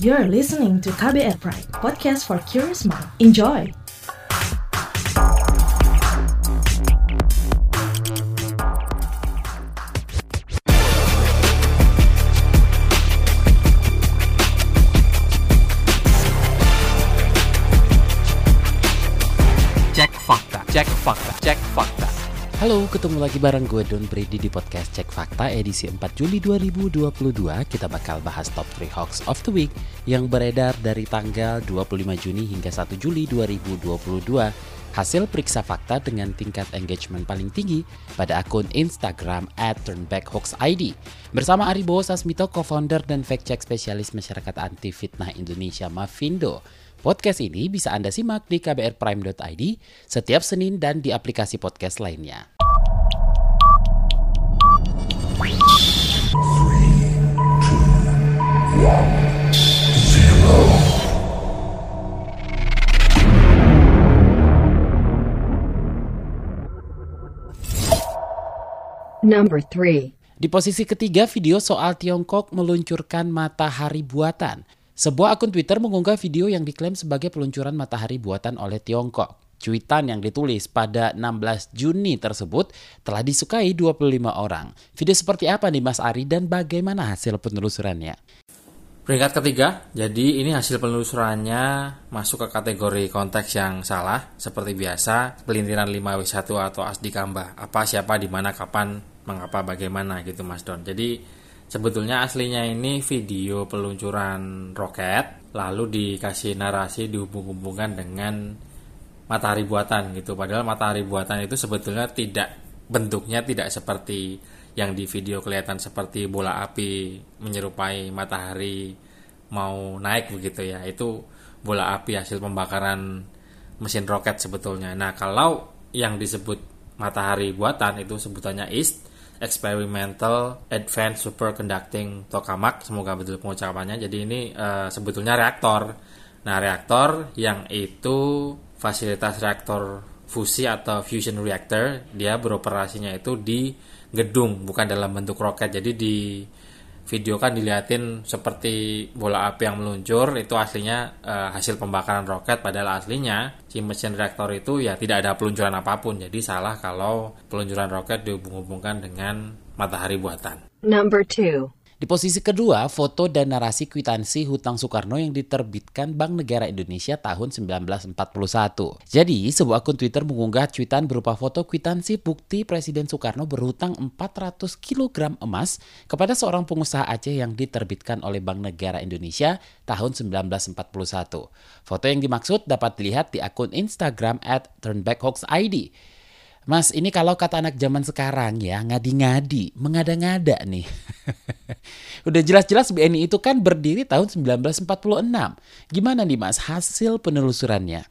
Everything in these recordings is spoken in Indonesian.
You're listening to KBR Pride, podcast for curious mind. Enjoy! Cek fakta, cek fakta, cek fakta. Halo, ketemu lagi bareng gue Don Brady di podcast Cek Fakta edisi 4 Juli 2022. Kita bakal bahas top 3 hoax of the week yang beredar dari tanggal 25 Juni hingga 1 Juli 2022. Hasil periksa fakta dengan tingkat engagement paling tinggi pada akun Instagram at turnbackhoaxid. Bersama Ari Bowo Sasmito, co-founder dan fact-check spesialis masyarakat anti fitnah Indonesia Mafindo. Podcast ini bisa Anda simak di kbrprime.id setiap Senin dan di aplikasi podcast lainnya. Number 3. Di posisi ketiga, video soal Tiongkok meluncurkan matahari buatan. Sebuah akun Twitter mengunggah video yang diklaim sebagai peluncuran matahari buatan oleh Tiongkok. Cuitan yang ditulis pada 16 Juni tersebut telah disukai 25 orang. Video seperti apa nih Mas Ari dan bagaimana hasil penelusurannya? Peringkat ketiga, jadi ini hasil penelusurannya masuk ke kategori konteks yang salah. Seperti biasa, pelintiran 5W1 atau asdi kamba. Apa, siapa, di mana, kapan, mengapa, bagaimana gitu Mas Don. Jadi sebetulnya aslinya ini video peluncuran roket, lalu dikasih narasi dihubung-hubungkan dengan matahari buatan gitu. Padahal matahari buatan itu sebetulnya tidak bentuknya tidak seperti yang di video kelihatan seperti bola api menyerupai matahari mau naik begitu ya. Itu bola api hasil pembakaran mesin roket sebetulnya. Nah, kalau yang disebut matahari buatan itu sebutannya East Experimental Advanced Superconducting Tokamak, semoga betul pengucapannya. Jadi ini uh, sebetulnya reaktor. Nah, reaktor yang itu fasilitas reaktor fusi atau fusion reactor dia beroperasinya itu di gedung bukan dalam bentuk roket jadi di video kan dilihatin seperti bola api yang meluncur itu aslinya e, hasil pembakaran roket padahal aslinya si mesin reaktor itu ya tidak ada peluncuran apa pun jadi salah kalau peluncuran roket dihubung-hubungkan dengan matahari buatan Number 2. Di posisi kedua, foto dan narasi kwitansi hutang Soekarno yang diterbitkan Bank Negara Indonesia tahun 1941. Jadi, sebuah akun Twitter mengunggah cuitan berupa foto kwitansi bukti Presiden Soekarno berhutang 400 kg emas kepada seorang pengusaha Aceh yang diterbitkan oleh Bank Negara Indonesia tahun 1941. Foto yang dimaksud dapat dilihat di akun Instagram at turnbackhoaxid. Mas, ini kalau kata anak zaman sekarang ya, ngadi-ngadi, mengada-ngada nih. Udah jelas-jelas BNI itu kan berdiri tahun 1946. Gimana nih Mas hasil penelusurannya?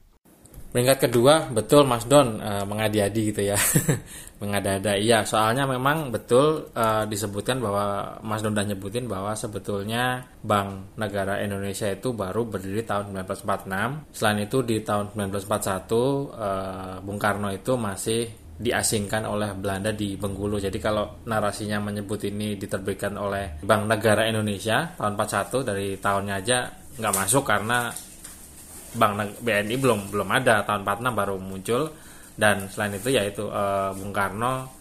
Peringkat kedua, betul Mas Don e, mengadi-adi gitu ya. Mengada-ada. Iya, soalnya memang betul e, disebutkan bahwa Mas Don udah nyebutin bahwa sebetulnya Bank Negara Indonesia itu baru berdiri tahun 1946. Selain itu di tahun 1941 e, Bung Karno itu masih diasingkan oleh Belanda di Bengkulu. Jadi kalau narasinya menyebut ini diterbitkan oleh Bank Negara Indonesia tahun 41 dari tahunnya aja nggak masuk karena Bank BNI belum belum ada tahun 46 baru muncul dan selain itu yaitu uh, Bung Karno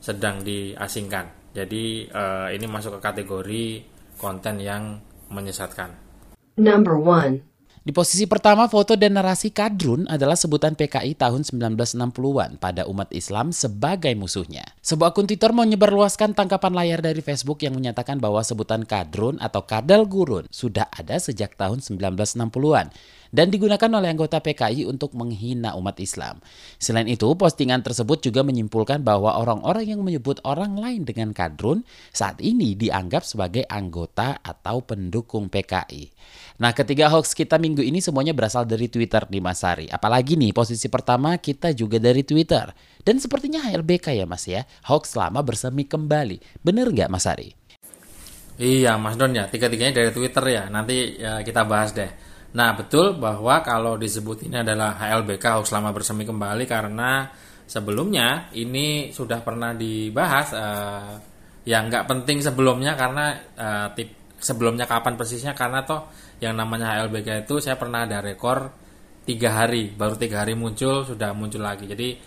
sedang diasingkan. Jadi uh, ini masuk ke kategori konten yang menyesatkan. Number 1. Di posisi pertama, foto dan narasi kadrun adalah sebutan PKI tahun 1960-an pada umat Islam sebagai musuhnya. Sebuah akun Twitter menyebarluaskan tangkapan layar dari Facebook yang menyatakan bahwa sebutan kadrun atau kadal gurun sudah ada sejak tahun 1960-an dan digunakan oleh anggota PKI untuk menghina umat Islam. Selain itu, postingan tersebut juga menyimpulkan bahwa orang-orang yang menyebut orang lain dengan kadrun saat ini dianggap sebagai anggota atau pendukung PKI. Nah, ketiga hoax kita minggu ini semuanya berasal dari Twitter di Mas Ari. Apalagi nih, posisi pertama kita juga dari Twitter. Dan sepertinya HLBK ya Mas ya, hoax lama bersemi kembali. Bener nggak Mas Ari? Iya Mas Don ya, tiga-tiganya dari Twitter ya. Nanti ya, kita bahas deh. Nah betul bahwa kalau disebut ini adalah HLBK hoax lama bersemi kembali karena sebelumnya ini sudah pernah dibahas uh, yang nggak penting sebelumnya karena uh, tip, sebelumnya kapan persisnya karena toh yang namanya HLBK itu saya pernah ada rekor tiga hari baru tiga hari muncul sudah muncul lagi. Jadi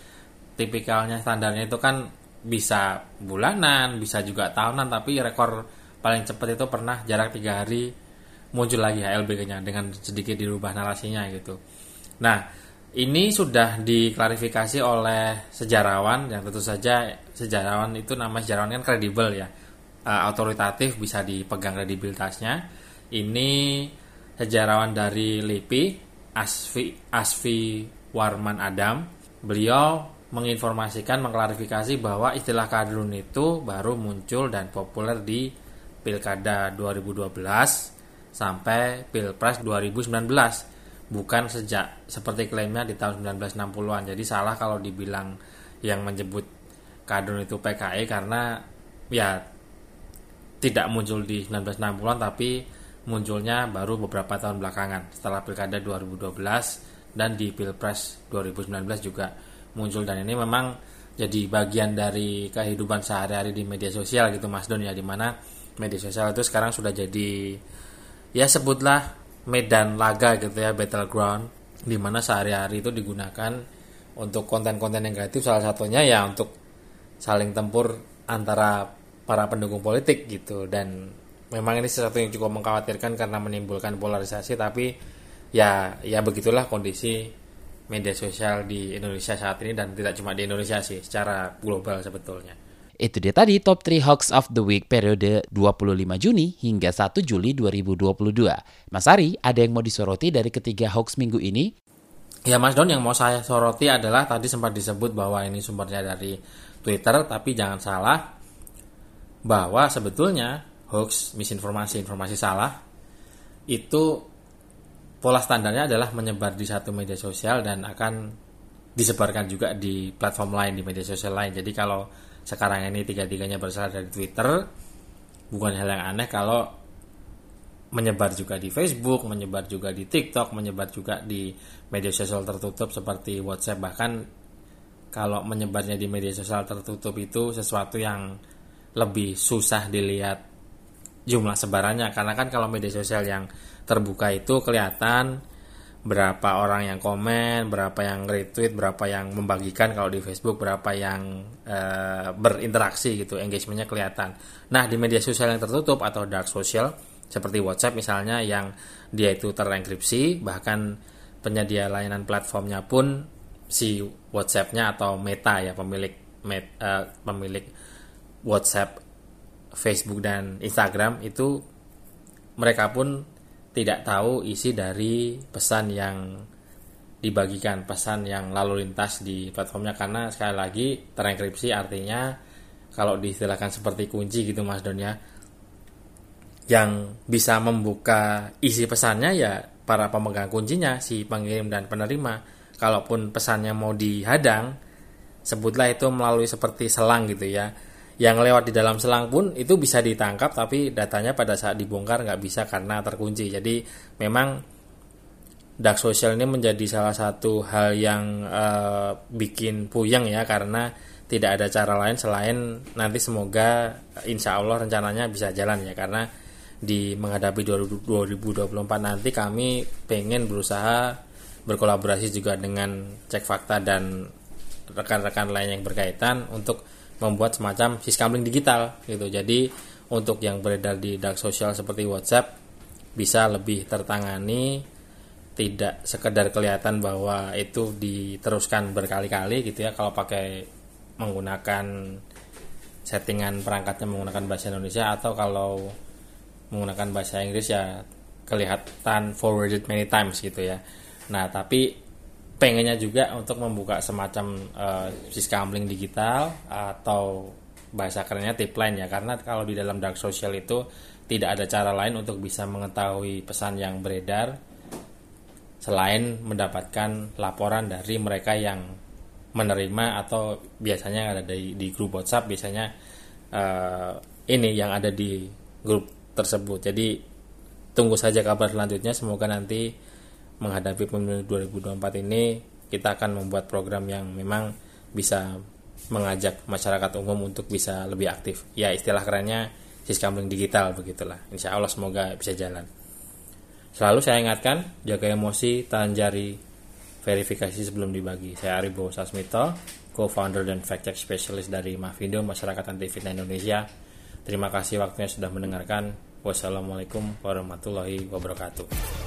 tipikalnya standarnya itu kan bisa bulanan bisa juga tahunan tapi rekor paling cepat itu pernah jarak tiga hari muncul lagi HLBK-nya dengan sedikit dirubah narasinya gitu. Nah ini sudah diklarifikasi oleh sejarawan yang tentu saja sejarawan itu nama sejarawan kan kredibel ya uh, autoritatif bisa dipegang kredibilitasnya. Ini sejarawan dari LIPI, Asfi Asfi Warman Adam. Beliau menginformasikan, mengklarifikasi bahwa istilah kadrun itu baru muncul dan populer di Pilkada 2012 sampai Pilpres 2019 bukan sejak seperti klaimnya di tahun 1960-an. Jadi salah kalau dibilang yang menyebut kadrun itu PKI karena ya tidak muncul di 1960-an tapi munculnya baru beberapa tahun belakangan. Setelah Pilkada 2012 dan di Pilpres 2019 juga muncul. Dan ini memang jadi bagian dari kehidupan sehari-hari di media sosial gitu Mas Don ya di mana media sosial itu sekarang sudah jadi ya sebutlah medan laga gitu ya battleground di mana sehari-hari itu digunakan untuk konten-konten negatif. Salah satunya ya untuk saling tempur antara para pendukung politik gitu dan memang ini sesuatu yang cukup mengkhawatirkan karena menimbulkan polarisasi tapi ya ya begitulah kondisi media sosial di Indonesia saat ini dan tidak cuma di Indonesia sih secara global sebetulnya. Itu dia tadi top 3 hoax of the week periode 25 Juni hingga 1 Juli 2022. Mas Ari, ada yang mau disoroti dari ketiga hoax minggu ini? Ya Mas Don yang mau saya soroti adalah tadi sempat disebut bahwa ini sumbernya dari Twitter tapi jangan salah bahwa sebetulnya hoax, misinformasi, informasi salah itu pola standarnya adalah menyebar di satu media sosial dan akan disebarkan juga di platform lain di media sosial lain. Jadi kalau sekarang ini tiga-tiganya berasal dari Twitter, bukan hal yang aneh kalau menyebar juga di Facebook, menyebar juga di TikTok, menyebar juga di media sosial tertutup seperti WhatsApp. Bahkan kalau menyebarnya di media sosial tertutup itu sesuatu yang lebih susah dilihat jumlah sebarannya karena kan kalau media sosial yang terbuka itu kelihatan berapa orang yang komen, berapa yang retweet, berapa yang membagikan kalau di Facebook, berapa yang e, berinteraksi gitu, engagementnya kelihatan. Nah di media sosial yang tertutup atau dark social seperti WhatsApp misalnya yang dia itu terenkripsi, bahkan penyedia layanan platformnya pun si WhatsApp-nya atau Meta ya pemilik met, e, pemilik WhatsApp, Facebook dan Instagram itu mereka pun tidak tahu isi dari pesan yang dibagikan, pesan yang lalu lintas di platformnya. Karena sekali lagi terenkripsi artinya kalau diistilahkan seperti kunci gitu Mas Don ya yang bisa membuka isi pesannya ya para pemegang kuncinya si pengirim dan penerima. Kalaupun pesannya mau dihadang sebutlah itu melalui seperti selang gitu ya yang lewat di dalam selang pun itu bisa ditangkap tapi datanya pada saat dibongkar nggak bisa karena terkunci. Jadi memang dark social ini menjadi salah satu hal yang uh, bikin puyeng ya karena tidak ada cara lain selain nanti semoga insya Allah rencananya bisa jalan ya. Karena di menghadapi 2024 nanti kami pengen berusaha berkolaborasi juga dengan cek fakta dan rekan-rekan lain yang berkaitan untuk membuat semacam siskamling digital gitu. Jadi untuk yang beredar di dark social seperti WhatsApp bisa lebih tertangani tidak sekedar kelihatan bahwa itu diteruskan berkali-kali gitu ya kalau pakai menggunakan settingan perangkatnya menggunakan bahasa Indonesia atau kalau menggunakan bahasa Inggris ya kelihatan forwarded many times gitu ya. Nah, tapi pengennya juga untuk membuka semacam uh, siskamling digital atau bahasa kerennya tip line ya. Karena kalau di dalam dark social itu tidak ada cara lain untuk bisa mengetahui pesan yang beredar selain mendapatkan laporan dari mereka yang menerima atau biasanya ada di, di grup WhatsApp biasanya uh, ini yang ada di grup tersebut. Jadi tunggu saja kabar selanjutnya. Semoga nanti menghadapi pemilu 2024 ini kita akan membuat program yang memang bisa mengajak masyarakat umum untuk bisa lebih aktif. Ya istilah kerennya Siskamling digital begitulah. Insya Allah semoga bisa jalan. Selalu saya ingatkan, jaga emosi, tahan jari, verifikasi sebelum dibagi. Saya Aribo Sasmito, co-founder dan fact-check specialist dari Mavindo, Masyarakat Anti Fitnah Indonesia. Terima kasih waktunya sudah mendengarkan. Wassalamualaikum warahmatullahi wabarakatuh.